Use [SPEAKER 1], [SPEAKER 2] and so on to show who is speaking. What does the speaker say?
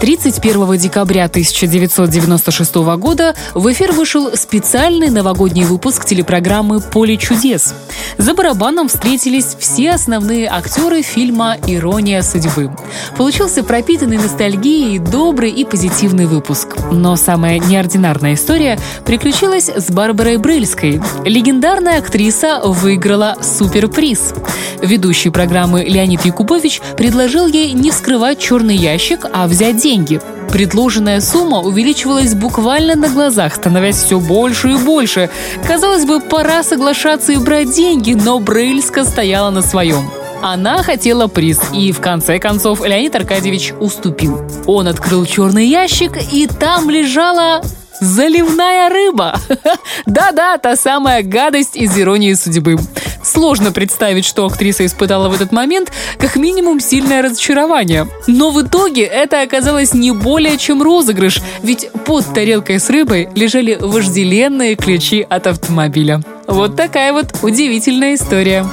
[SPEAKER 1] 31 декабря 1996 года в эфир вышел специальный новогодний выпуск телепрограммы «Поле чудес». За барабаном встретились все основные актеры фильма «Ирония судьбы». Получился пропитанный ностальгией, добрый и позитивный выпуск. Но самая неординарная история приключилась с Барбарой Брыльской. Легендарная актриса выиграла суперприз. Ведущий программы Леонид Якубович предложил ей не вскрывать черный ящик, а взять деньги. Предложенная сумма увеличивалась буквально на глазах, становясь все больше и больше. Казалось бы, пора соглашаться и брать деньги, но Брыльска стояла на своем. Она хотела приз, и в конце концов Леонид Аркадьевич уступил. Он открыл черный ящик, и там лежала Заливная рыба! Да-да, та самая гадость из иронии судьбы. Сложно представить, что актриса испытала в этот момент, как минимум сильное разочарование. Но в итоге это оказалось не более чем розыгрыш, ведь под тарелкой с рыбой лежали вожделенные ключи от автомобиля. Вот такая вот удивительная история.